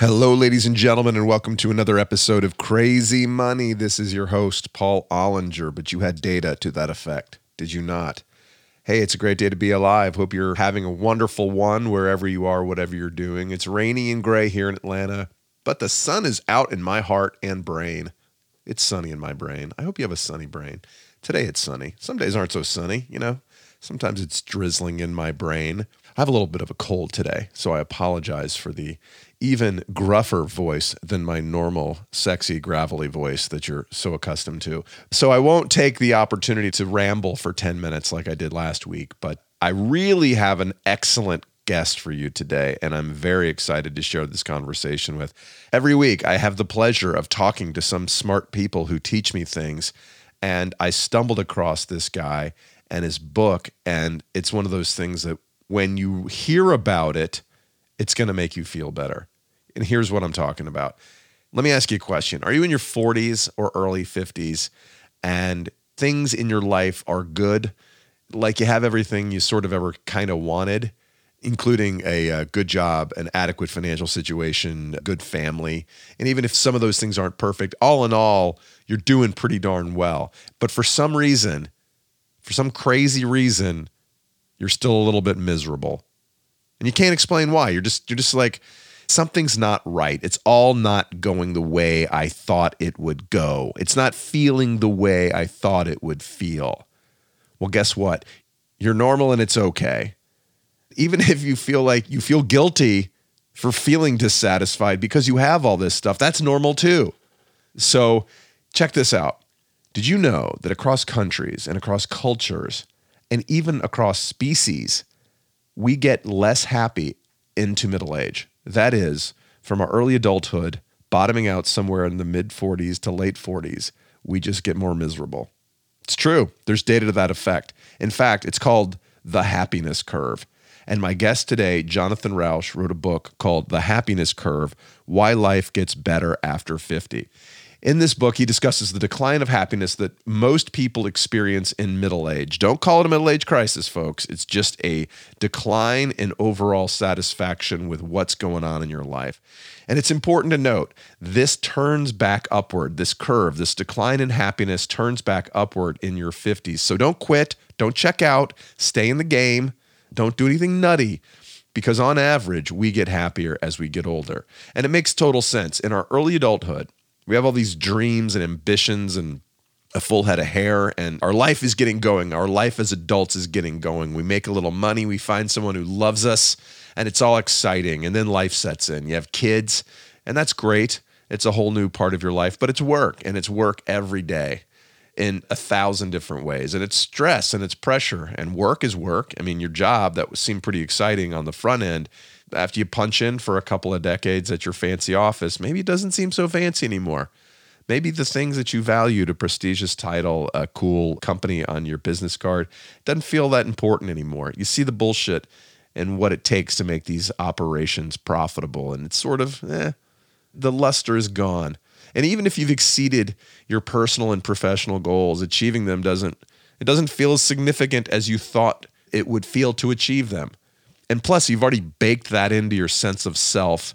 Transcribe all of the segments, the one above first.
Hello, ladies and gentlemen, and welcome to another episode of Crazy Money. This is your host, Paul Ollinger, but you had data to that effect, did you not? Hey, it's a great day to be alive. Hope you're having a wonderful one wherever you are, whatever you're doing. It's rainy and gray here in Atlanta, but the sun is out in my heart and brain. It's sunny in my brain. I hope you have a sunny brain. Today it's sunny. Some days aren't so sunny, you know? Sometimes it's drizzling in my brain. I have a little bit of a cold today, so I apologize for the even gruffer voice than my normal, sexy, gravelly voice that you're so accustomed to. So I won't take the opportunity to ramble for 10 minutes like I did last week, but I really have an excellent guest for you today, and I'm very excited to share this conversation with. Every week, I have the pleasure of talking to some smart people who teach me things, and I stumbled across this guy and his book, and it's one of those things that when you hear about it, it's going to make you feel better. And here's what I'm talking about. Let me ask you a question. Are you in your 40s or early 50s and things in your life are good? Like you have everything you sort of ever kind of wanted, including a, a, good job, an adequate financial situation, good family. And even if some of those things aren't perfect, all in all, you're doing pretty darn well. But for some reason, for some crazy reason, you're still a little bit miserable and you can't explain why. You're just you're just like something's not right. It's all not going the way I thought it would go. It's not feeling the way I thought it would feel. Well, guess what? You're normal and it's okay. Even if you feel like you feel guilty for feeling dissatisfied because you have all this stuff, that's normal too. So, check this out. Did you know that across countries and across cultures and even across species, we get less happy into middle age. That is, from our early adulthood, bottoming out somewhere in the mid 40s to late 40s, we just get more miserable. It's true. There's data to that effect. In fact, it's called the happiness curve. And my guest today, Jonathan Rauch, wrote a book called The Happiness Curve Why Life Gets Better After 50. In this book, he discusses the decline of happiness that most people experience in middle age. Don't call it a middle age crisis, folks. It's just a decline in overall satisfaction with what's going on in your life. And it's important to note this turns back upward. This curve, this decline in happiness turns back upward in your 50s. So don't quit, don't check out, stay in the game, don't do anything nutty because on average, we get happier as we get older. And it makes total sense. In our early adulthood, we have all these dreams and ambitions and a full head of hair and our life is getting going. Our life as adults is getting going. We make a little money, we find someone who loves us, and it's all exciting. And then life sets in. You have kids, and that's great. It's a whole new part of your life, but it's work and it's work every day in a thousand different ways. And it's stress and it's pressure, and work is work. I mean, your job that seemed pretty exciting on the front end after you punch in for a couple of decades at your fancy office, maybe it doesn't seem so fancy anymore. Maybe the things that you valued, a prestigious title, a cool company on your business card, doesn't feel that important anymore. You see the bullshit and what it takes to make these operations profitable. And it's sort of, eh, the luster is gone. And even if you've exceeded your personal and professional goals, achieving them doesn't it doesn't feel as significant as you thought it would feel to achieve them. And plus, you've already baked that into your sense of self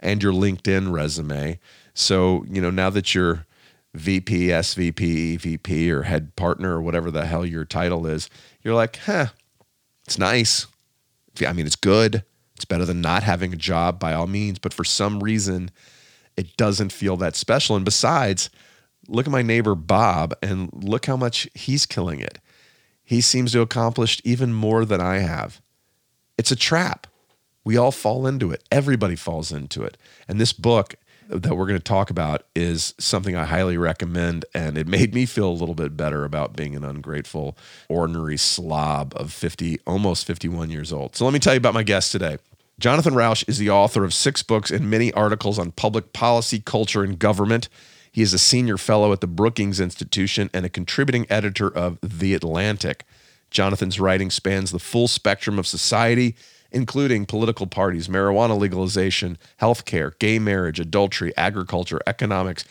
and your LinkedIn resume. So, you know, now that you're VP, SVP, EVP, or head partner, or whatever the hell your title is, you're like, huh, it's nice. I mean, it's good. It's better than not having a job by all means. But for some reason, it doesn't feel that special. And besides, look at my neighbor Bob and look how much he's killing it. He seems to accomplish even more than I have. It's a trap. We all fall into it. Everybody falls into it. And this book that we're going to talk about is something I highly recommend. And it made me feel a little bit better about being an ungrateful, ordinary slob of 50, almost 51 years old. So let me tell you about my guest today. Jonathan Rauch is the author of six books and many articles on public policy, culture, and government. He is a senior fellow at the Brookings Institution and a contributing editor of The Atlantic. Jonathan's writing spans the full spectrum of society, including political parties, marijuana legalization, healthcare, gay marriage, adultery, agriculture, economics,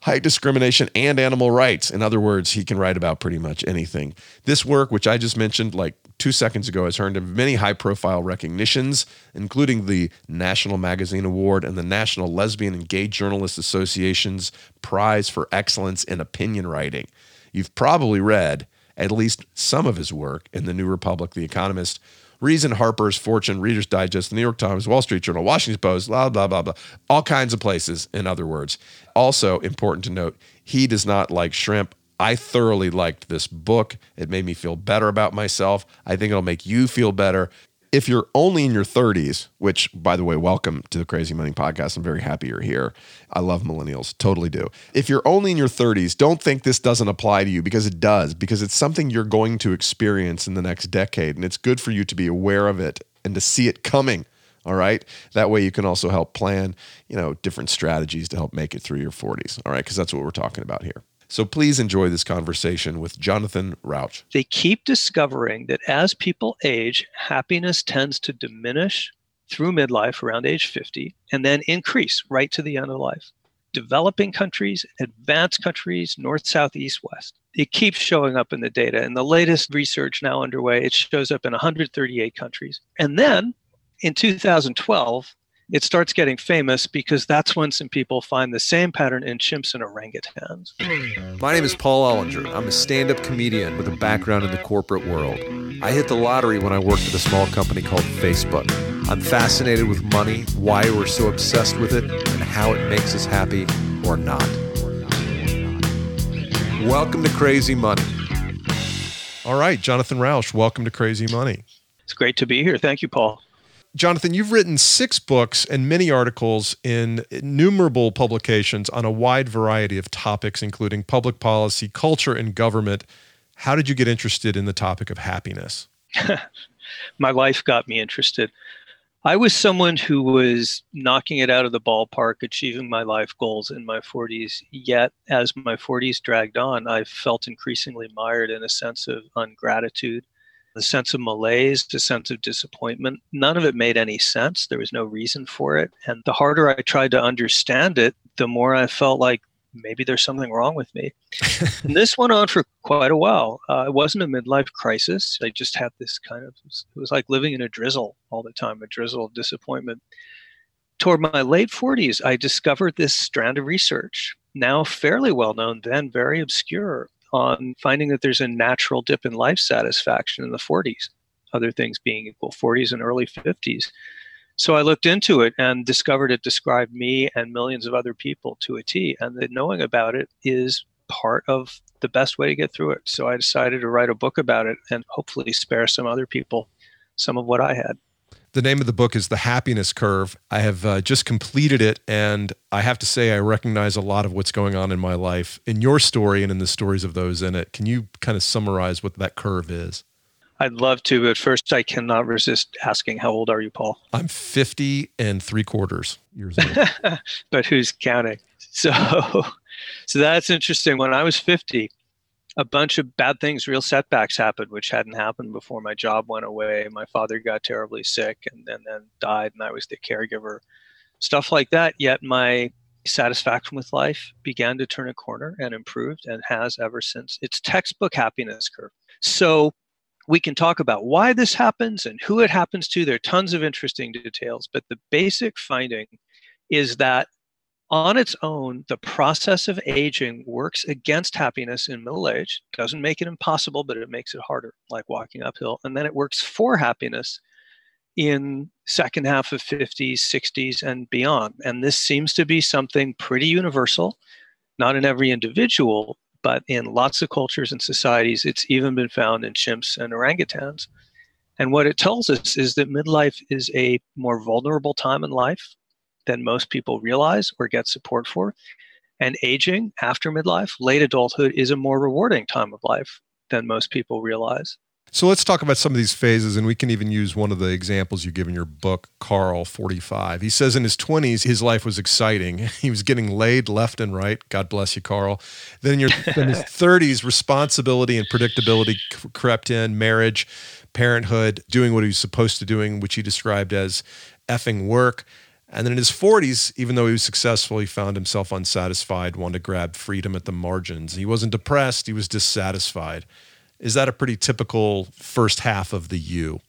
height discrimination, and animal rights. In other words, he can write about pretty much anything. This work, which I just mentioned like two seconds ago, has earned him many high profile recognitions, including the National Magazine Award and the National Lesbian and Gay Journalists Association's Prize for Excellence in Opinion Writing. You've probably read at least some of his work in The New Republic, The Economist, Reason, Harper's, Fortune, Reader's Digest, The New York Times, Wall Street Journal, Washington Post, blah, blah, blah, blah. All kinds of places, in other words. Also, important to note, he does not like shrimp. I thoroughly liked this book. It made me feel better about myself. I think it'll make you feel better if you're only in your 30s, which, by the way, welcome to the Crazy Money Podcast. I'm very happy you're here. I love millennials, totally do. If you're only in your 30s, don't think this doesn't apply to you because it does, because it's something you're going to experience in the next decade. And it's good for you to be aware of it and to see it coming. All right. That way you can also help plan, you know, different strategies to help make it through your 40s. All right. Because that's what we're talking about here. So please enjoy this conversation with Jonathan Rauch. They keep discovering that as people age, happiness tends to diminish through midlife around age 50 and then increase right to the end of life. Developing countries, advanced countries, north, south, east, west. It keeps showing up in the data. In the latest research now underway, it shows up in 138 countries. And then in 2012, it starts getting famous because that's when some people find the same pattern in chimps and orangutans. My name is Paul Ollinger. I'm a stand up comedian with a background in the corporate world. I hit the lottery when I worked at a small company called Facebook. I'm fascinated with money, why we're so obsessed with it, and how it makes us happy or not. Welcome to Crazy Money. All right, Jonathan Rauch, welcome to Crazy Money. It's great to be here. Thank you, Paul. Jonathan, you've written six books and many articles in innumerable publications on a wide variety of topics, including public policy, culture, and government. How did you get interested in the topic of happiness? my life got me interested. I was someone who was knocking it out of the ballpark, achieving my life goals in my 40s. Yet, as my 40s dragged on, I felt increasingly mired in a sense of ungratitude the sense of malaise, the sense of disappointment. None of it made any sense. There was no reason for it. And the harder I tried to understand it, the more I felt like maybe there's something wrong with me. and this went on for quite a while. Uh, it wasn't a midlife crisis. I just had this kind of, it was like living in a drizzle all the time, a drizzle of disappointment. Toward my late 40s, I discovered this strand of research, now fairly well known, then very obscure, on finding that there's a natural dip in life satisfaction in the 40s, other things being equal, 40s and early 50s. So I looked into it and discovered it described me and millions of other people to a T, and that knowing about it is part of the best way to get through it. So I decided to write a book about it and hopefully spare some other people some of what I had. The name of the book is The Happiness Curve. I have uh, just completed it, and I have to say, I recognize a lot of what's going on in my life in your story and in the stories of those in it. Can you kind of summarize what that curve is? I'd love to, but first, I cannot resist asking, How old are you, Paul? I'm 50 and three quarters years old. but who's counting? So, so that's interesting. When I was 50, a bunch of bad things, real setbacks happened, which hadn't happened before. My job went away. My father got terribly sick and, and then died, and I was the caregiver. Stuff like that. Yet my satisfaction with life began to turn a corner and improved and has ever since. It's textbook happiness curve. So we can talk about why this happens and who it happens to. There are tons of interesting details, but the basic finding is that on its own, the process of aging works against happiness in middle age. Doesn't make it impossible, but it makes it harder, like walking uphill. And then it works for happiness in second half of 50s, 60s, and beyond. And this seems to be something pretty universal, not in every individual, but in lots of cultures and societies. It's even been found in chimps and orangutans. And what it tells us is that midlife is a more vulnerable time in life than most people realize or get support for. And aging after midlife, late adulthood, is a more rewarding time of life than most people realize. So let's talk about some of these phases, and we can even use one of the examples you give in your book, Carl 45. He says in his 20s, his life was exciting. He was getting laid left and right. God bless you, Carl. Then in, your, in his 30s, responsibility and predictability crept in, marriage, parenthood, doing what he was supposed to doing, which he described as effing work And then in his 40s, even though he was successful, he found himself unsatisfied, wanted to grab freedom at the margins. He wasn't depressed, he was dissatisfied. Is that a pretty typical first half of the you?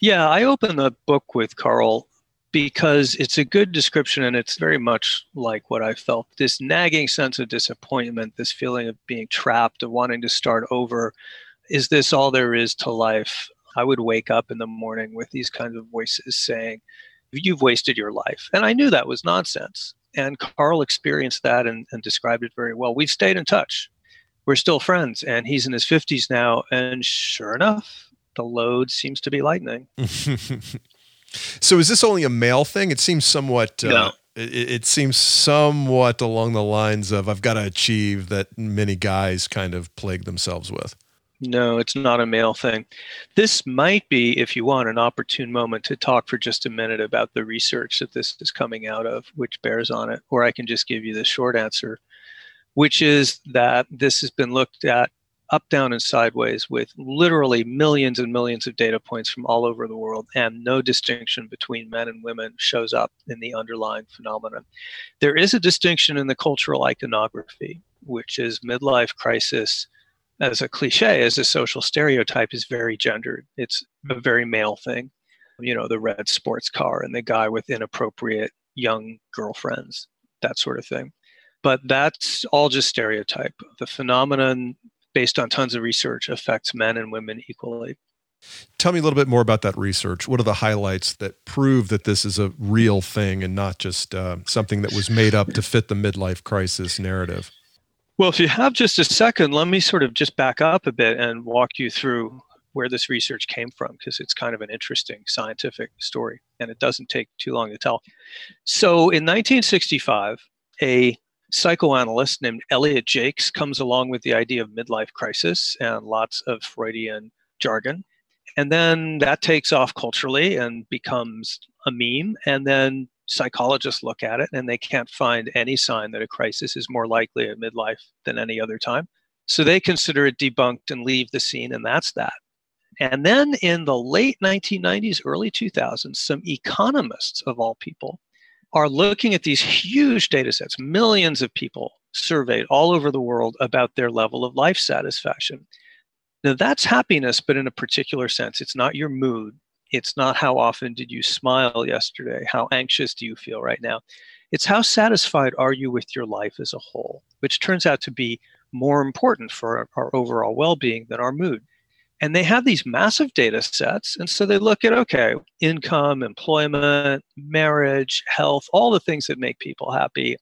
Yeah, I open the book with Carl because it's a good description and it's very much like what I felt this nagging sense of disappointment, this feeling of being trapped, of wanting to start over. Is this all there is to life? I would wake up in the morning with these kinds of voices saying, You've wasted your life. And I knew that was nonsense. And Carl experienced that and, and described it very well. We've stayed in touch. We're still friends. And he's in his 50s now. And sure enough, the load seems to be lightening. So is this only a male thing? It seems somewhat. Uh, no. It, it, seems somewhat along the lines of I've got to achieve that many guys kind of plague themselves with. No, it's not a male thing. This might be, if you want, an opportune moment to talk for just a minute about the research that this is coming out of, which bears on it. Or I can just give you the short answer, which is that this has been looked at up, down, and sideways with literally millions and millions of data points from all over the world, and no distinction between men and women shows up in the underlying phenomenon. There is a distinction in the cultural iconography, which is midlife crisis as a cliche, as a social stereotype, is very gendered. It's a very male thing. You know, the red sports car and the guy with inappropriate young girlfriends, that sort of thing. But that's all just stereotype. The phenomenon based on tons of research, affects men and women equally. Tell me a little bit more about that research. What are the highlights that prove that this is a real thing and not just uh, something that was made up to fit the midlife crisis narrative? Well, if you have just a second, let me sort of just back up a bit and walk you through where this research came from because it's kind of an interesting scientific story and it doesn't take too long to tell. So in 1965, a psychoanalyst named Elliott Jaques comes along with the idea of midlife crisis and lots of Freudian jargon. And then that takes off culturally and becomes a meme. And then psychologists look at it and they can't find any sign that a crisis is more likely at midlife than any other time. So they consider it debunked and leave the scene, and that's that. And then in the late 1990s, early 2000s, some economists of all people are looking at these huge data sets, millions of people surveyed all over the world about their level of life satisfaction. Now, that's happiness, but in a particular sense. It's not your mood. It's not how often did you smile yesterday? How anxious do you feel right now? It's how satisfied are you with your life as a whole, which turns out to be more important for our overall well being than our mood. And they have these massive data sets. And so they look at, okay, income, employment, marriage, health, all the things that make people happy.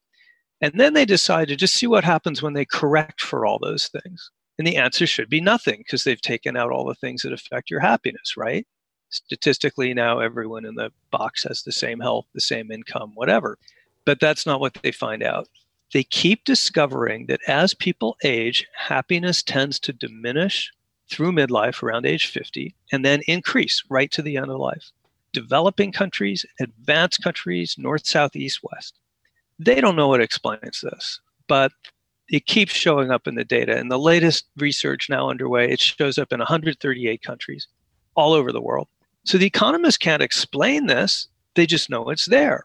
And then they decide to just see what happens when they correct for all those things. And the answer should be nothing because they've taken out all the things that affect your happiness, right? Statistically, now everyone in the box has the same health, the same income, whatever. But that's not what they find out. They keep discovering that as people age, happiness tends to diminish through midlife around age 50 and then increase right to the end of life. Developing countries, advanced countries, north, south, east, west. They don't know what explains this, but it keeps showing up in the data. In the latest research now underway, it shows up in 138 countries all over the world. So the economists can't explain this, they just know it's there.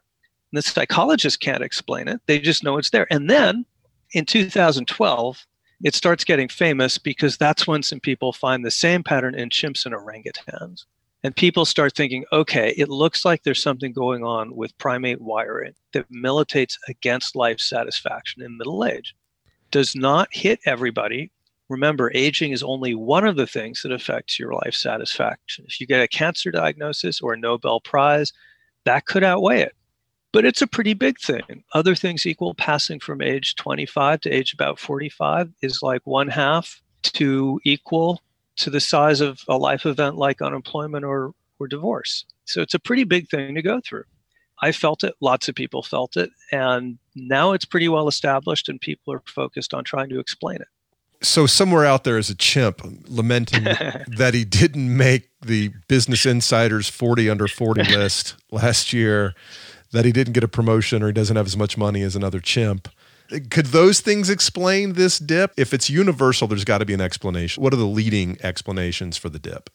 And the psychologists can't explain it, they just know it's there. And then in 2012, it starts getting famous because that's when some people find the same pattern in chimps and orangutans. And people start thinking, okay, it looks like there's something going on with primate wiring that militates against life satisfaction in middle age. Does not hit everybody. Remember, aging is only one of the things that affects your life satisfaction. If you get a cancer diagnosis or a Nobel Prize, that could outweigh it but it's a pretty big thing. Other things equal, passing from age 25 to age about 45 is like one half to equal to the size of a life event like unemployment or, or divorce. So it's a pretty big thing to go through. I felt it, lots of people felt it, and now it's pretty well established, and people are focused on trying to explain it. So, somewhere out there is a chimp lamenting that he didn't make the Business Insider's 40 under 40 list last year that he didn't get a promotion or he doesn't have as much money as another chimp. Could those things explain this dip? If it's universal, there's got to be an explanation. What are the leading explanations for the dip?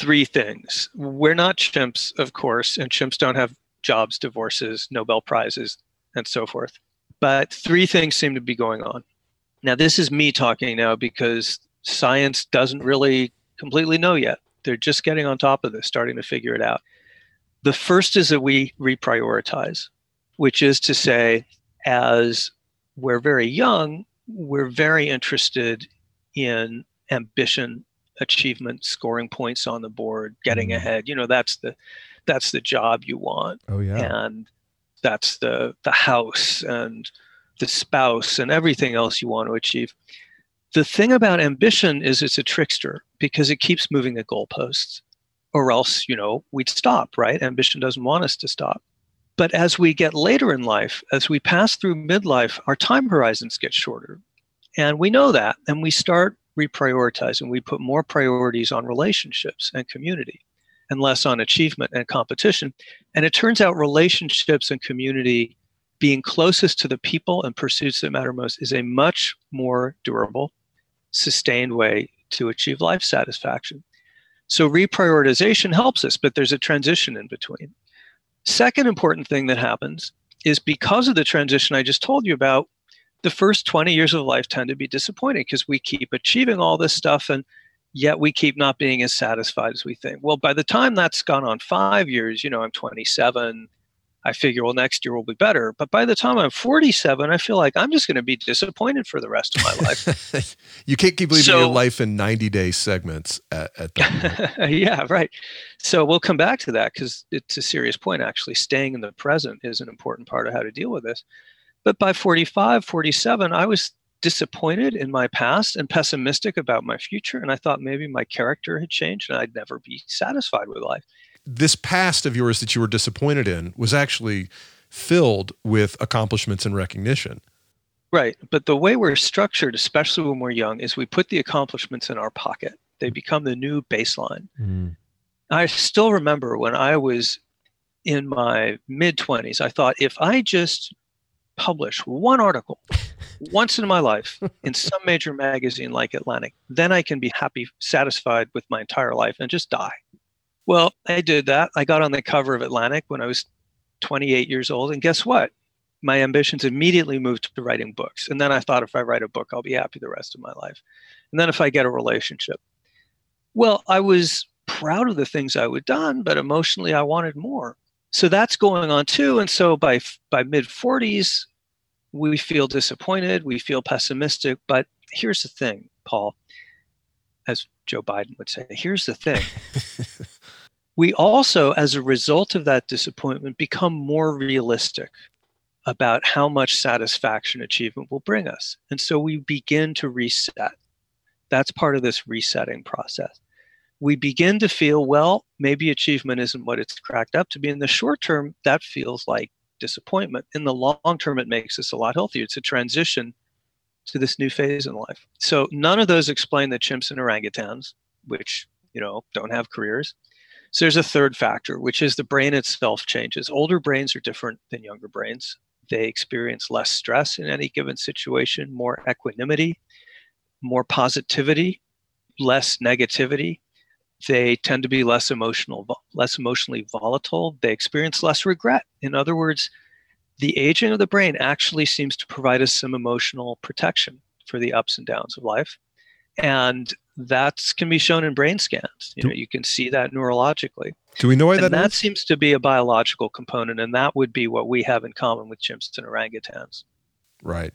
Three things. We're not chimps, of course, and chimps don't have jobs, divorces, Nobel Prizes, and so forth. But three things seem to be going on. Now, this is me talking now because science doesn't really completely know yet. They're just getting on top of this, starting to figure it out. The first is that we reprioritize, which is to say, as we're very young, we're very interested in ambition, achievement, scoring points on the board, getting mm-hmm. ahead. You know, that's the that's the job you want. Oh yeah. And that's the the house and the spouse and everything else you want to achieve. The thing about ambition is it's a trickster because it keeps moving the goalposts, or else, you know, we'd stop, right? Ambition doesn't want us to stop. But as we get later in life, as we pass through midlife, our time horizons get shorter. And we know that. And we start reprioritizing. We put more priorities on relationships and community and less on achievement and competition. And it turns out relationships and community being closest to the people and pursuits that matter most is a much more durable, sustained way to achieve life satisfaction. So reprioritization helps us, but there's a transition in between. Second important thing that happens is because of the transition I just told you about, the first 20 years of life tend to be disappointing because we keep achieving all this stuff and yet we keep not being as satisfied as we think. Well, by the time that's gone on five years, you know, I'm 27, I figure, well, next year will be better. But by the time I'm 47, I feel like I'm just going to be disappointed for the rest of my life. you can't keep living so, your life in 90 day segments at, at that yeah, right. So we'll come back to that because it's a serious point, actually. Staying in the present is an important part of how to deal with this. But by 45, 47, I was disappointed in my past and pessimistic about my future. And I thought maybe my character had changed and I'd never be satisfied with life this past of yours that you were disappointed in was actually filled with accomplishments and recognition. Right. But the way we're structured, especially when we're young, is we put the accomplishments in our pocket. They become the new baseline. Mm. I still remember when I was in my mid 20s, I thought if I just publish one article once in my life in some major magazine like Atlantic, then I can be happy, satisfied with my entire life and just die. Well, I did that. I got on the cover of Atlantic when I was 28 years old. And guess what? My ambitions immediately moved to writing books. And then I thought if I write a book, I'll be happy the rest of my life. And then if I get a relationship. Well, I was proud of the things I had done, but emotionally I wanted more. So that's going on too. And so by by mid 40s, we feel disappointed, we feel pessimistic. But here's the thing, Paul, as Joe Biden would say, here's the thing. we also, as a result of that disappointment, become more realistic about how much satisfaction achievement will bring us. And so we begin to reset. That's part of this resetting process. We begin to feel, well, maybe achievement isn't what it's cracked up to be. In the short term, that feels like disappointment. In the long term, it makes us a lot healthier. It's a transition to this new phase in life. So none of those explain the chimps and orangutans, which, you know, don't have careers. So there's a third factor, which is the brain itself changes. Older brains are different than younger brains. They experience less stress in any given situation, more equanimity, more positivity, less negativity. They tend to be less emotional, less emotionally volatile. They experience less regret. In other words, the aging of the brain actually seems to provide us some emotional protection for the ups and downs of life. And that can be shown in brain scans. You know, you can see that neurologically. Do we know why and that, that is? seems to be a biological component, and that would be what we have in common with chimps and orangutans. Right.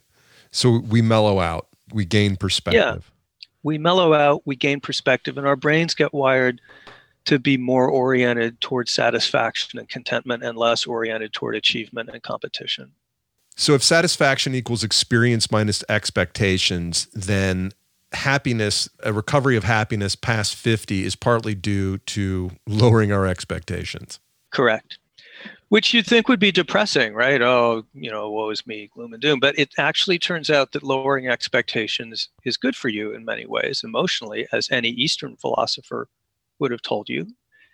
So we mellow out, we gain perspective. Yeah. We mellow out, we gain perspective, and our brains get wired to be more oriented towards satisfaction and contentment and less oriented toward achievement and competition. So if satisfaction equals experience minus expectations, then happiness, a recovery of happiness past 50 is partly due to lowering our expectations. Correct. Which you'd think would be depressing, right? Oh, you know, woe is me, gloom and doom. But it actually turns out that lowering expectations is good for you in many ways, emotionally, as any Eastern philosopher would have told you.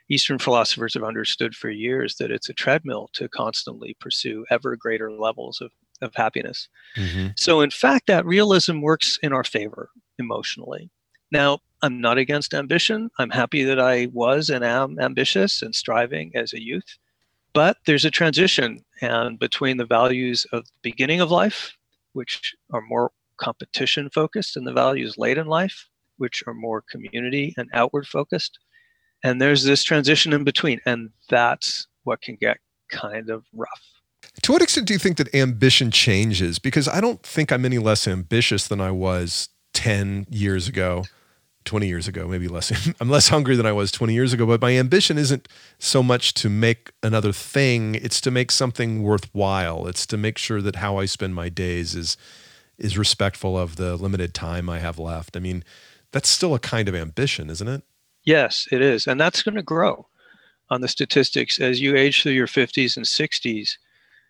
Eastern philosophers have understood for years that it's a treadmill to constantly pursue ever greater levels of, of happiness. Mm-hmm. So, in fact, that realism works in our favor emotionally. Now, I'm not against ambition. I'm happy that I was and am ambitious and striving as a youth. But there's a transition and between the values of the beginning of life, which are more competition focused, and the values late in life, which are more community and outward focused. And there's this transition in between, and that's what can get kind of rough. To what extent do you think that ambition changes? Because I don't think I'm any less ambitious than I was 10 years ago. 20 years ago, maybe less. I'm less hungry than I was 20 years ago, but my ambition isn't so much to make another thing, it's to make something worthwhile. It's to make sure that how I spend my days is is respectful of the limited time I have left. I mean, that's still a kind of ambition, isn't it? Yes, it is. And that's going to grow on the statistics as you age through your 50s and 60s.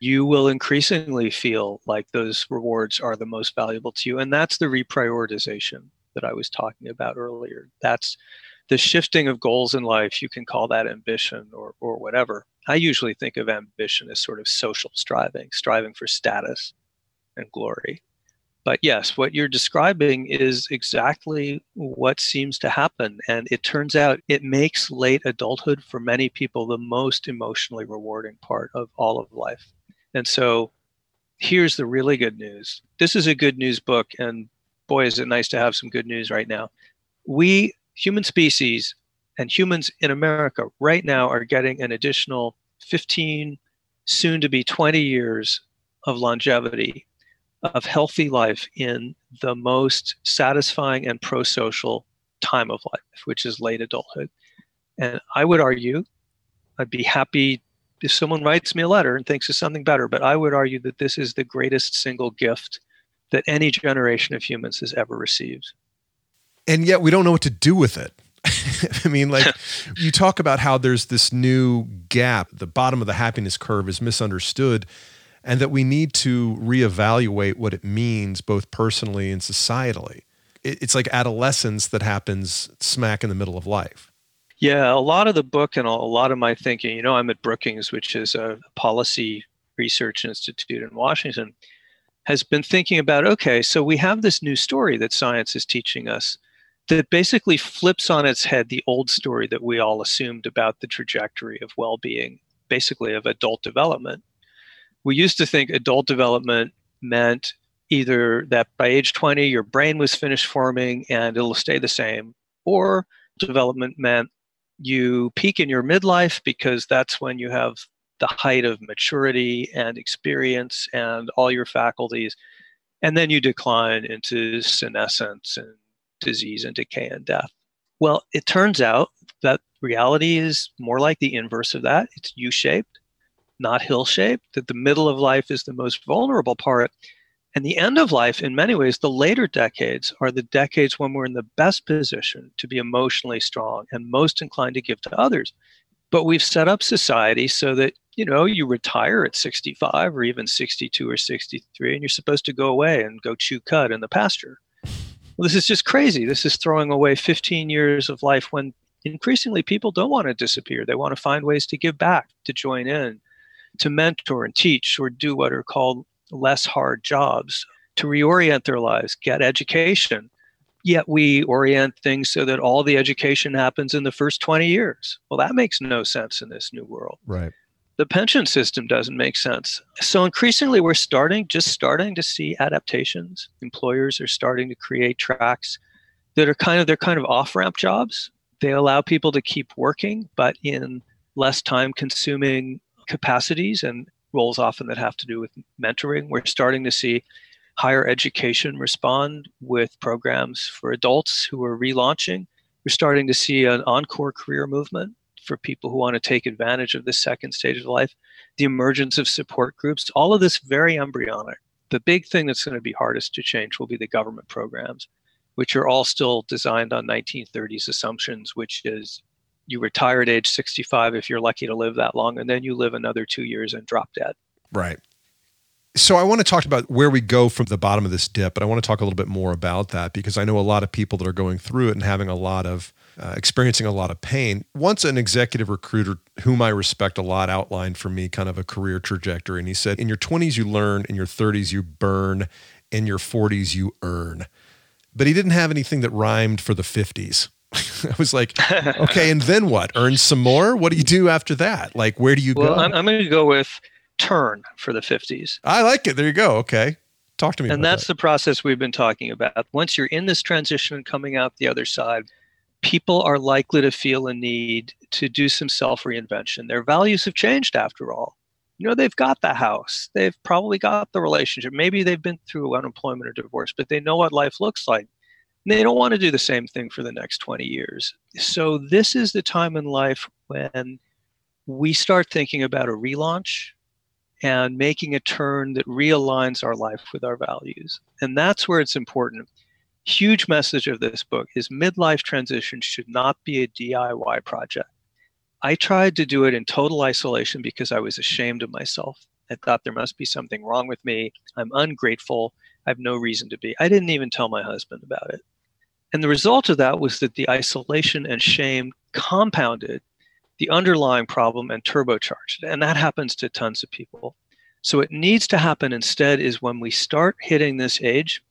You will increasingly feel like those rewards are the most valuable to you. And that's the reprioritization that I was talking about earlier. That's the shifting of goals in life. You can call that ambition or, or whatever. I usually think of ambition as sort of social striving, striving for status and glory. But yes, what you're describing is exactly what seems to happen. And it turns out it makes late adulthood for many people the most emotionally rewarding part of all of life. And so here's the really good news this is a good news book, and boy, is it nice to have some good news right now. We, human species, and humans in America right now are getting an additional 15, soon to be 20 years of longevity, of healthy life in the most satisfying and pro social time of life, which is late adulthood. And I would argue, I'd be happy if someone writes me a letter and thinks of something better, but I would argue that this is the greatest single gift that any generation of humans has ever received. And yet we don't know what to do with it. I mean, like you talk about how there's this new gap, the bottom of the happiness curve is misunderstood, and that we need to reevaluate what it means both personally and societally. It's like adolescence that happens smack in the middle of life. Yeah, a lot of the book and a lot of my thinking, you know, I'm at Brookings, which is a policy research institute in Washington has been thinking about okay, so we have this new story that science is teaching us that basically flips on its head the old story that we all assumed about the trajectory of well being, basically of adult development. We used to think adult development meant either that by age 20 your brain was finished forming and it'll stay the same, or development meant you peak in your midlife because that's when you have the height of maturity and experience and all your faculties. And then you decline into senescence and disease and decay and death. Well, it turns out that reality is more like the inverse of that. It's U shaped, not hill shaped, that the middle of life is the most vulnerable part. And the end of life, in many ways, the later decades are the decades when we're in the best position to be emotionally strong and most inclined to give to others. But we've set up society so that you know, you retire at 65 or even 62 or 63, and you're supposed to go away and go chew cud in the pasture. Well, this is just crazy. This is throwing away 15 years of life when increasingly people don't want to disappear. They want to find ways to give back, to join in, to mentor and teach, or do what are called less hard jobs, to reorient their lives, get education. Yet we orient things so that all the education happens in the first 20 years. Well, that makes no sense in this new world. Right the pension system doesn't make sense. So increasingly, we're starting, just starting to see adaptations. Employers are starting to create tracks that are kind of they're kind of off-ramp jobs. They allow people to keep working, but in less time-consuming capacities and roles often that have to do with mentoring. We're starting to see higher education respond with programs for adults who are relaunching. We're starting to see an encore career movement for people who want to take advantage of this second stage of life, the emergence of support groups, all of this very embryonic. The big thing that's going to be hardest to change will be the government programs, which are all still designed on 1930s assumptions, which is you retire at age 65 if you're lucky to live that long, and then you live another two years and drop dead. Right. So I want to talk about where we go from the bottom of this dip, but I want to talk a little bit more about that because I know a lot of people that are going through it and having a lot of uh, experiencing a lot of pain. Once an executive recruiter whom I respect a lot outlined for me kind of a career trajectory. And he said, In your 20s, you learn, in your 30s, you burn, in your 40s, you earn. But he didn't have anything that rhymed for the 50s. I was like, okay, and then what? Earn some more? What do you do after that? Like, where do you well, go? I'm, I'm going to go with turn for the 50s. I like it. There you go. Okay. Talk to me. And that's that. the process we've been talking about. Once you're in this transition and coming out the other side, people are likely to feel a need to do some self reinvention. Their values have changed after all. You know, they've got the house, they've probably got the relationship. Maybe they've been through unemployment or divorce, but they know what life looks like. They don't want to do the same thing for the next 20 years. So, this is the time in life when we start thinking about a relaunch and making a turn that realigns our life with our values. And that's where it's important huge message of this book is midlife transition should not be a DIY project. I tried to do it in total isolation because I was ashamed of myself. I thought there must be something wrong with me. I'm ungrateful. I have no reason to be. I didn't even tell my husband about it. And the result of that was that the isolation and shame compounded the underlying problem and turbocharged it. And that happens to tons of people. So, it needs to happen instead is when we start hitting this age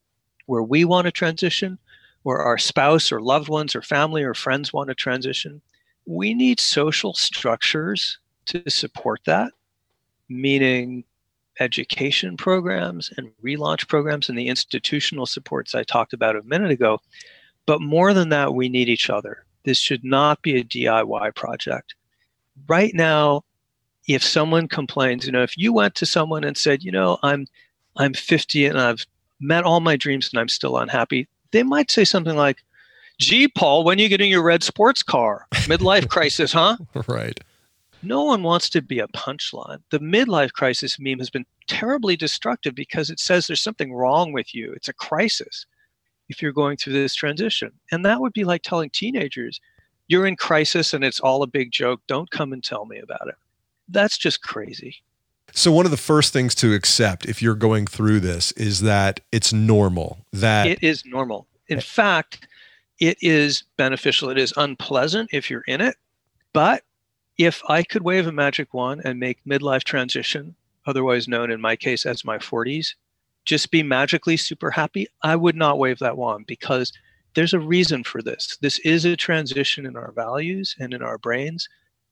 where we want to transition, where our spouse or loved ones or family or friends want to transition, we need social structures to support that, meaning education programs and relaunch programs and the institutional supports I talked about a minute ago. But more than that, we need each other. This should not be a DIY project. Right now, if someone complains, you know, if you went to someone and said, you know, I'm I'm 50 and I've met all my dreams and I'm still unhappy, they might say something like, Gee, Paul, when are you getting your red sports car? Midlife crisis, huh? Right. No one wants to be a punchline. The midlife crisis meme has been terribly destructive because it says there's something wrong with you. It's a crisis if you're going through this transition. And that would be like telling teenagers, you're in crisis and it's all a big joke. Don't come and tell me about it. That's just crazy. So one of the first things to accept if you're going through this is that it's normal. That it is normal. In fact, it is beneficial. It is unpleasant if you're in it, but if I could wave a magic wand and make midlife transition, otherwise known in my case as my 40s, just be magically super happy, I would not wave that wand because there's a reason for this. This is a transition in our values and in our brains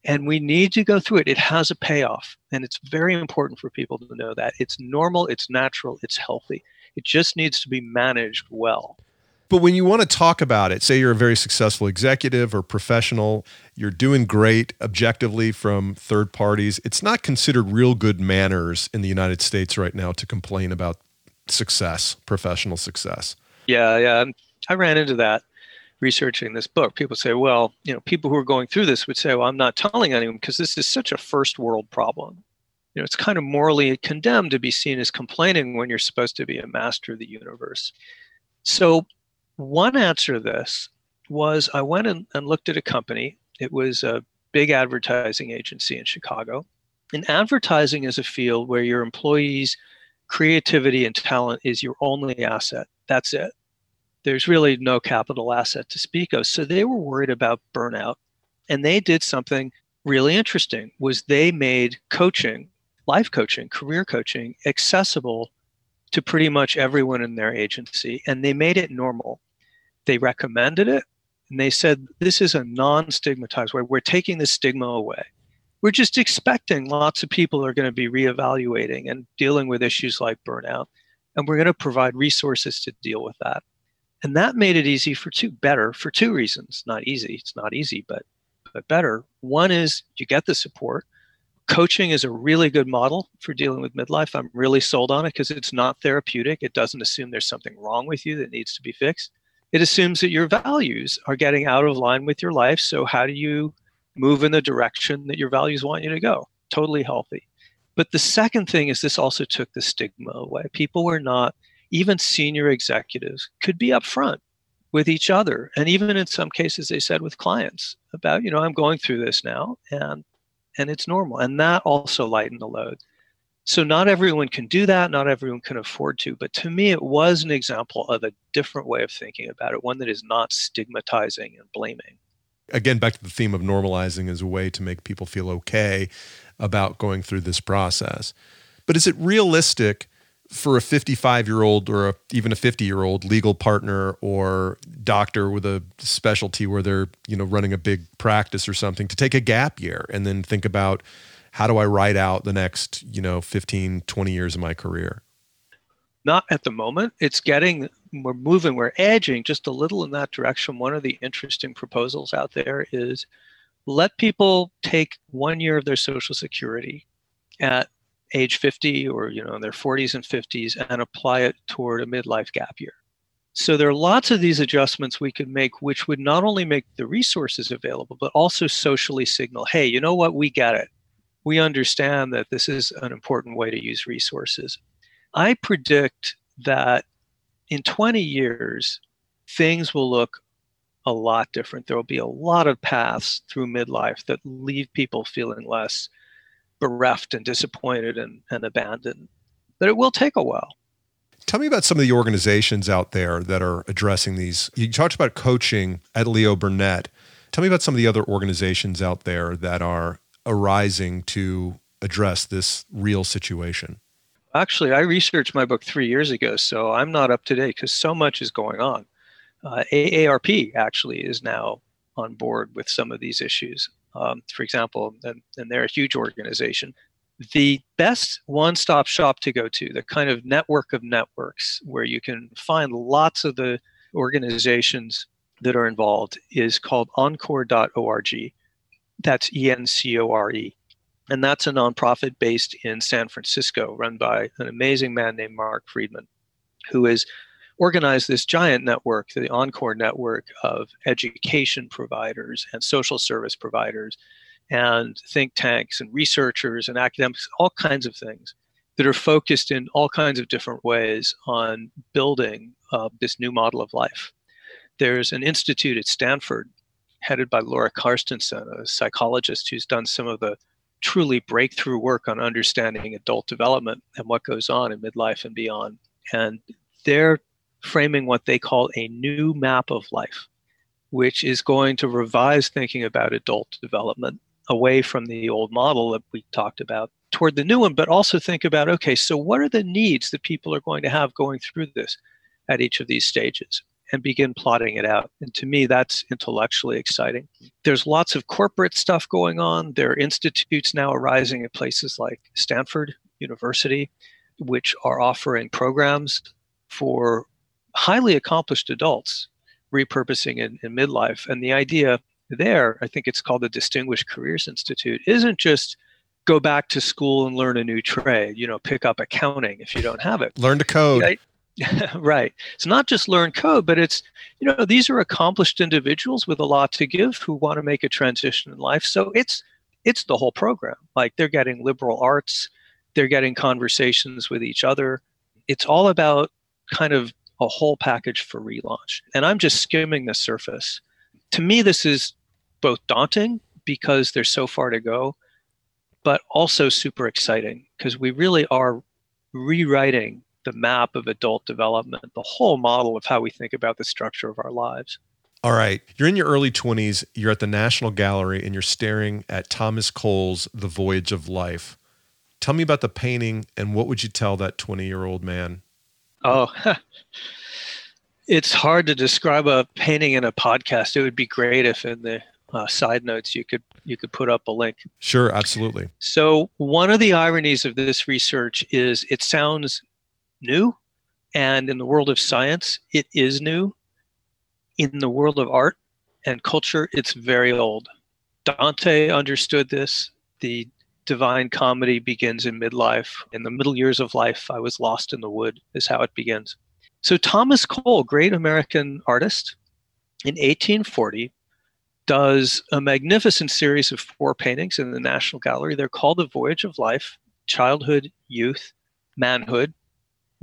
and we need to go through it. It has a payoff. And it's very important for people to know that. It's normal, it's natural, it's healthy. It just needs to be managed well. But when you want to talk about it, say you're a very successful executive or professional, you're doing great objectively from third parties, it's not considered real good manners in the United States right now to complain about success, professional success. Yeah, yeah. I ran into that researching this book. People say, well, you know, people who are going through this would say, well, I'm not telling anyone because this is such a first world problem. You know, it's kind of morally condemned to be seen as complaining when you're supposed to be a master of the universe. So, one answer to this was I went and, and looked at a company. It was a big advertising agency in Chicago. And advertising is a field where your employees' creativity and talent is your only asset. That's it there's really no capital asset to speak of. So they were worried about burnout. And they did something really interesting was they made coaching, life coaching, career coaching accessible to pretty much everyone in their agency and they made it normal. They recommended it and they said this is a non-stigmatized way. We're taking the stigma away. We're just expecting lots of people are going to be reevaluating and dealing with issues like burnout and we're going to provide resources to deal with that. And that made it easy for two, better for two reasons. Not easy, it's not easy, but but better. One is you get the support. Coaching is a really good model for dealing with midlife. I'm really sold on it because it's not therapeutic. It doesn't assume there's something wrong with you that needs to be fixed. It assumes that your values are getting out of line with your life. So, how do you move in the direction that your values want you to go? Totally healthy. But the second thing is this also took the stigma away. People were not even senior executives could be upfront with each other and even in some cases they said with clients about you know i'm going through this now and and it's normal and that also lightened the load so not everyone can do that not everyone can afford to but to me it was an example of a different way of thinking about it one that is not stigmatizing and blaming again back to the theme of normalizing as a way to make people feel okay about going through this process. But is it realistic for a 55 year old or a, even a 50 year old legal partner or doctor with a specialty where they're you know running a big practice or something to take a gap year and then think about how do i write out the next you know 15 20 years of my career? Not at the moment. It's getting we're moving we're edging just a little in that direction. One of the interesting proposals out there is let people take one year of their social security at age 50 or you know in their 40s and 50s and apply it toward a midlife gap year. So there are lots of these adjustments we could make which would not only make the resources available but also socially signal hey you know what? We get it. We understand that this is an important way to use resources. I predict that in 20 years things will look a lot different there will be a lot of paths through midlife that leave people feeling less bereft and disappointed and, and abandoned. But it will take a while. Tell me about some of the organizations out there that are addressing these. You talked about coaching at Leo Burnett. Tell me about some of the other organizations out there that are arising to address this real situation. Actually, I researched my book three years ago, so I'm not up to date because so much is going on. Uh, AARP actually is now on board with some of these issues um, for example, and, and they're a huge organization. The best one stop shop to go to, the kind of network of networks where you can find lots of the organizations that are involved, is called encore.org. That's E N C O R E. And that's a nonprofit based in San Francisco, run by an amazing man named Marc Freedman, who has organized this giant network, the Encore network of education providers and social service providers and think tanks and researchers and academics, all kinds of things that are focused in all kinds of different ways on building uh, this new model of life. There's an institute at Stanford headed by Laura Carstensen, a psychologist who's done some of the truly breakthrough work on understanding adult development and what goes on in midlife and beyond. And they're framing what they call a new map of life, which is going to revise thinking about adult development away from the old model that we talked about toward the new one, but also think about okay, so what are the needs that people are going to have going through this at each of these stages? And begin plotting it out. And to me, that's intellectually exciting. There's lots of corporate stuff going on. There are institutes now arising at places like Stanford University, which are offering programs for highly accomplished adults repurposing in, in midlife. And the idea there, I think it's called the Distinguished Careers Institute, isn't just go back to school and learn a new trade, you know, pick up accounting if you don't have it. Learn to code. right. It's not just learn code, but it's, you know, these are accomplished individuals with a lot to give who want to make a transition in life. So it's it's the whole program. Like they're getting liberal arts, they're getting conversations with each other. It's all about kind of a whole package for relaunch. And I'm just skimming the surface. To me, this is both daunting because there's so far to go, but also super exciting because we really are rewriting the map of adult development, the whole model of how we think about the structure of our lives. All right. You're in your early 20s, you're at the National Gallery, and you're staring at Thomas Cole's The Voyage of Life. Tell me about the painting and what would you tell that 20 year old man? Oh, it's hard to describe a painting in a podcast. It would be great if in the uh, side notes you could you could put up a link. Sure, absolutely. So one of the ironies of this research is it sounds new, and in the world of science, it is new. In the world of art and culture, it's very old. Dante understood this. The Divine Comedy begins in midlife. In the middle years of life, I was lost in the wood, is how it begins. So, Thomas Cole, great American artist, in 1840, does a magnificent series of four paintings in the National Gallery. They're called The Voyage of Life, Childhood, Youth, Manhood,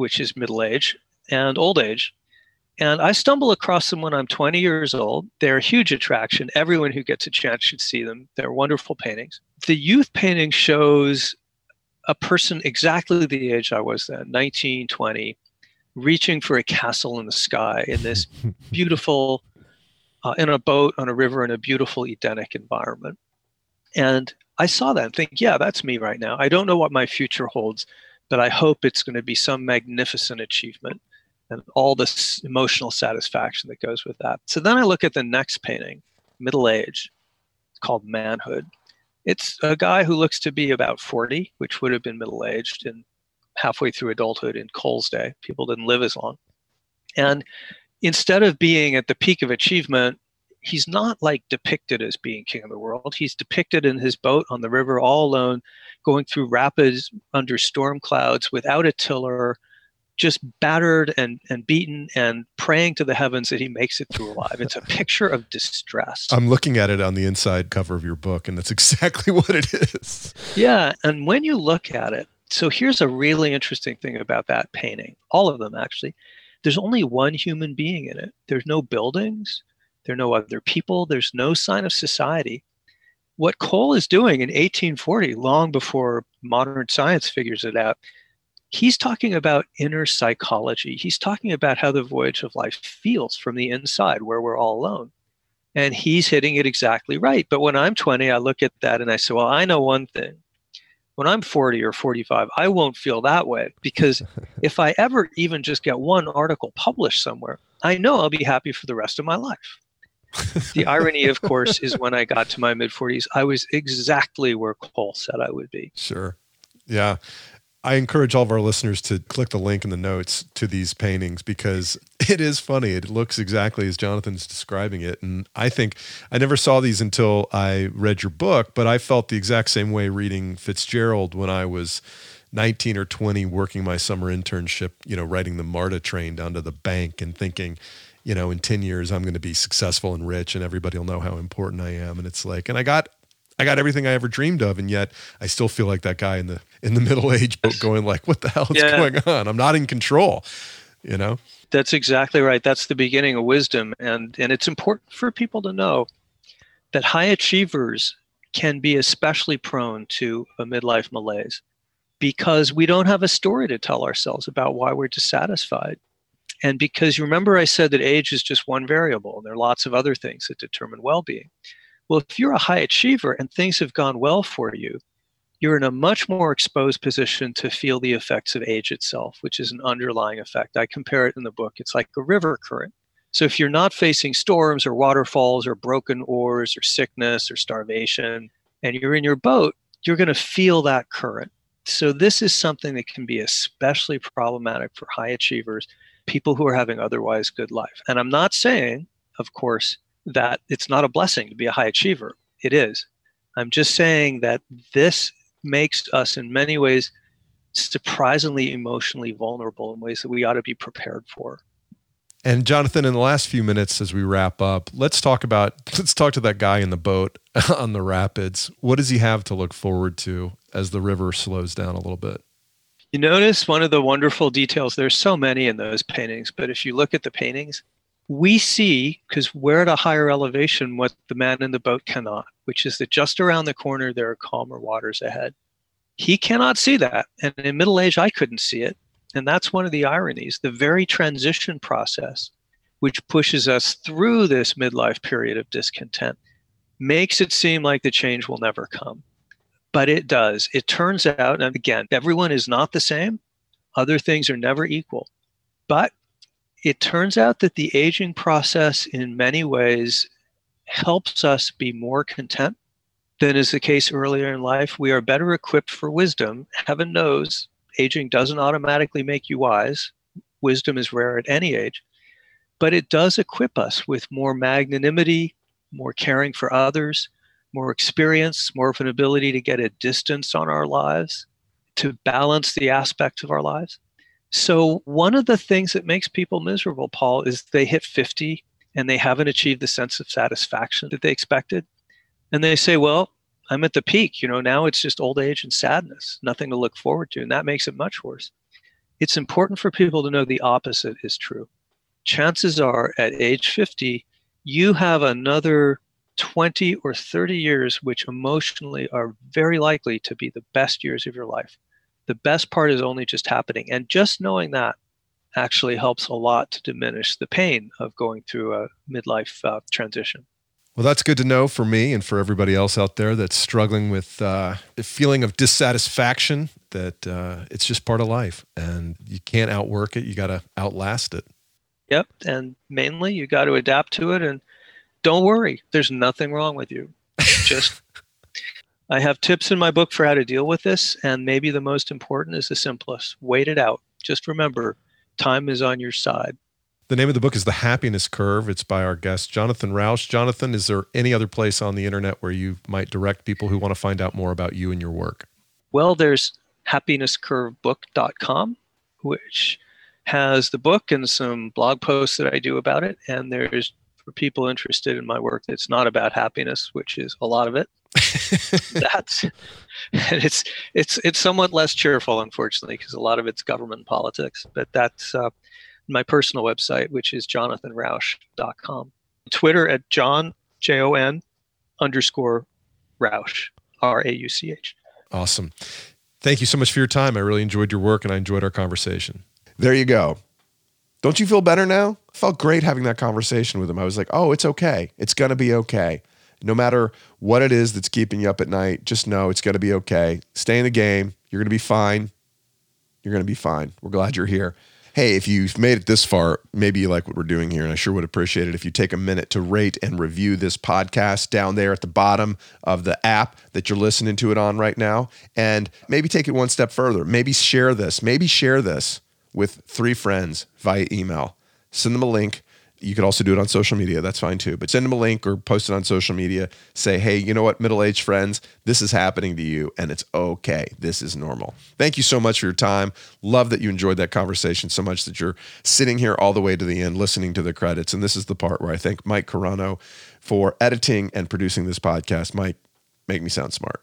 which is middle age, and old age. And I stumble across them when I'm 20 years old. They're a huge attraction. Everyone who gets a chance should see them. They're wonderful paintings. The youth painting shows a person exactly the age I was then, 19, 20, reaching for a castle in the sky in this beautiful, uh, in a boat on a river in a beautiful Edenic environment. And I saw that and think, yeah, that's me right now. I don't know what my future holds, but I hope it's going to be some magnificent achievement and all this emotional satisfaction that goes with that. So then I look at the next painting, middle age, called Manhood. It's a guy who looks to be about 40, which would have been middle aged and halfway through adulthood in Cole's day. People didn't live as long. And instead of being at the peak of achievement, he's not like depicted as being king of the world. He's depicted in his boat on the river all alone, going through rapids under storm clouds without a tiller, just battered and, and beaten and praying to the heavens that he makes it through alive. It's a picture of distress. I'm looking at it on the inside cover of your book, and that's exactly what it is. Yeah. And when you look at it, so here's a really interesting thing about that painting, all of them actually. There's only one human being in it. There's no buildings, there are no other people, there's no sign of society. What Cole is doing in 1840, long before modern science figures it out, he's talking about inner psychology. He's talking about how the voyage of life feels from the inside, where we're all alone. And he's hitting it exactly right. But when I'm 20, I look at that and I say, well, I know one thing. When I'm 40 or 45, I won't feel that way because if I ever even just get one article published somewhere, I know I'll be happy for the rest of my life. The irony, of course, is when I got to my mid 40s, I was exactly where Cole said I would be. Sure. Yeah. I encourage all of our listeners to click the link in the notes to these paintings because it is funny. It looks exactly as Jonathan's describing it. And I think I never saw these until I read your book, but I felt the exact same way reading Fitzgerald when I was 19 or 20 working my summer internship, you know, riding the MARTA train down to the bank and thinking, you know, in 10 years, I'm going to be successful and rich and everybody will know how important I am. And it's like, and I got I got everything I ever dreamed of, and yet I still feel like that guy in the in the middle age boat going like, "What the hell is yeah. going on? I'm not in control." You know. That's exactly right. That's the beginning of wisdom, and and it's important for people to know that high achievers can be especially prone to a midlife malaise because we don't have a story to tell ourselves about why we're dissatisfied. And because you remember, I said that age is just one variable, and there are lots of other things that determine well being. Well, if you're a high achiever and things have gone well for you, you're in a much more exposed position to feel the effects of age itself, which is an underlying effect. I compare it in the book. It's like a river current. So if you're not facing storms or waterfalls or broken oars or sickness or starvation, and you're in your boat, you're going to feel that current. So this is something that can be especially problematic for high achievers, people who are having otherwise good life. And I'm not saying, of course, that it's not a blessing to be a high achiever. It is. I'm just saying that this makes us, in many ways, surprisingly emotionally vulnerable in ways that we ought to be prepared for. And Jonathan, in the last few minutes as we wrap up, let's talk about let's talk to that guy in the boat on the rapids. What does he have to look forward to as the river slows down a little bit? You notice one of the wonderful details, there's so many in those paintings, but if you look at the paintings, we see, because we're at a higher elevation, what the man in the boat cannot, which is that just around the corner there are calmer waters ahead. He cannot see that. And in middle age, I couldn't see it. And that's one of the ironies. The very transition process, which pushes us through this midlife period of discontent, makes it seem like the change will never come. But it does. It turns out, and again, everyone is not the same. Other things are never equal. But it turns out that the aging process, in many ways, helps us be more content than is the case earlier in life. We are better equipped for wisdom. Heaven knows aging doesn't automatically make you wise, wisdom is rare at any age, but it does equip us with more magnanimity, more caring for others, more experience, more of an ability to get a distance on our lives, to balance the aspects of our lives. So, one of the things that makes people miserable, Paul, is they hit 50 and they haven't achieved the sense of satisfaction that they expected. And they say, well, I'm at the peak. You know, now it's just old age and sadness, nothing to look forward to. And that makes it much worse. It's important for people to know the opposite is true. Chances are at age 50, you have another 20 or 30 years, which emotionally are very likely to be the best years of your life the best part is only just happening. And just knowing that actually helps a lot to diminish the pain of going through a midlife uh, transition. Well, that's good to know for me and for everybody else out there that's struggling with uh, a feeling of dissatisfaction. That uh, it's just part of life, and you can't outwork it. You got to outlast it. Yep, and mainly you got to adapt to it, and don't worry. There's nothing wrong with you. Just I have tips in my book for how to deal with this, and maybe the most important is the simplest: wait it out. Just remember, time is on your side. The name of the book is The Happiness Curve. It's by our guest, Jonathan Rauch. Jonathan, is there any other place on the internet where you might direct people who want to find out more about you and your work? Well, there's happinesscurvebook.com, which has the book and some blog posts that I do about it. And there's for people interested in my work that's not about happiness, which is a lot of it. that's and it's it's it's somewhat less cheerful, unfortunately, because a lot of it's government politics. But that's uh, my personal website, which is jonathanrauch.com. Twitter at John, J O N underscore Rauch, R A U C H. Awesome. Thank you so much for your time. I really enjoyed your work and I enjoyed our conversation. There you go. Don't you feel better now? I felt great having that conversation with him. I was like, oh, it's okay. It's going to be okay. No matter what it is that's keeping you up at night, just know it's going to be okay. Stay in the game. You're going to be fine. You're going to be fine. We're glad you're here hey, if you've made it this far, maybe you like what we're doing here. And I sure would appreciate it if you take a minute to rate and review this podcast down there at the bottom of the app that you're listening to it on right now. And maybe take it one step further. Maybe share this. Maybe share this with three friends via email. Send them a link you could also do it on social media. That's fine too. But send them a link or post it on social media. Say, hey, you know what, middle aged friends, this is happening to you and it's okay. This is normal. Thank you so much for your time. Love that you enjoyed that conversation so much that you're sitting here all the way to the end listening to the credits. And this is the part where I thank Mike Carano for editing and producing this podcast. Mike, make me sound smart.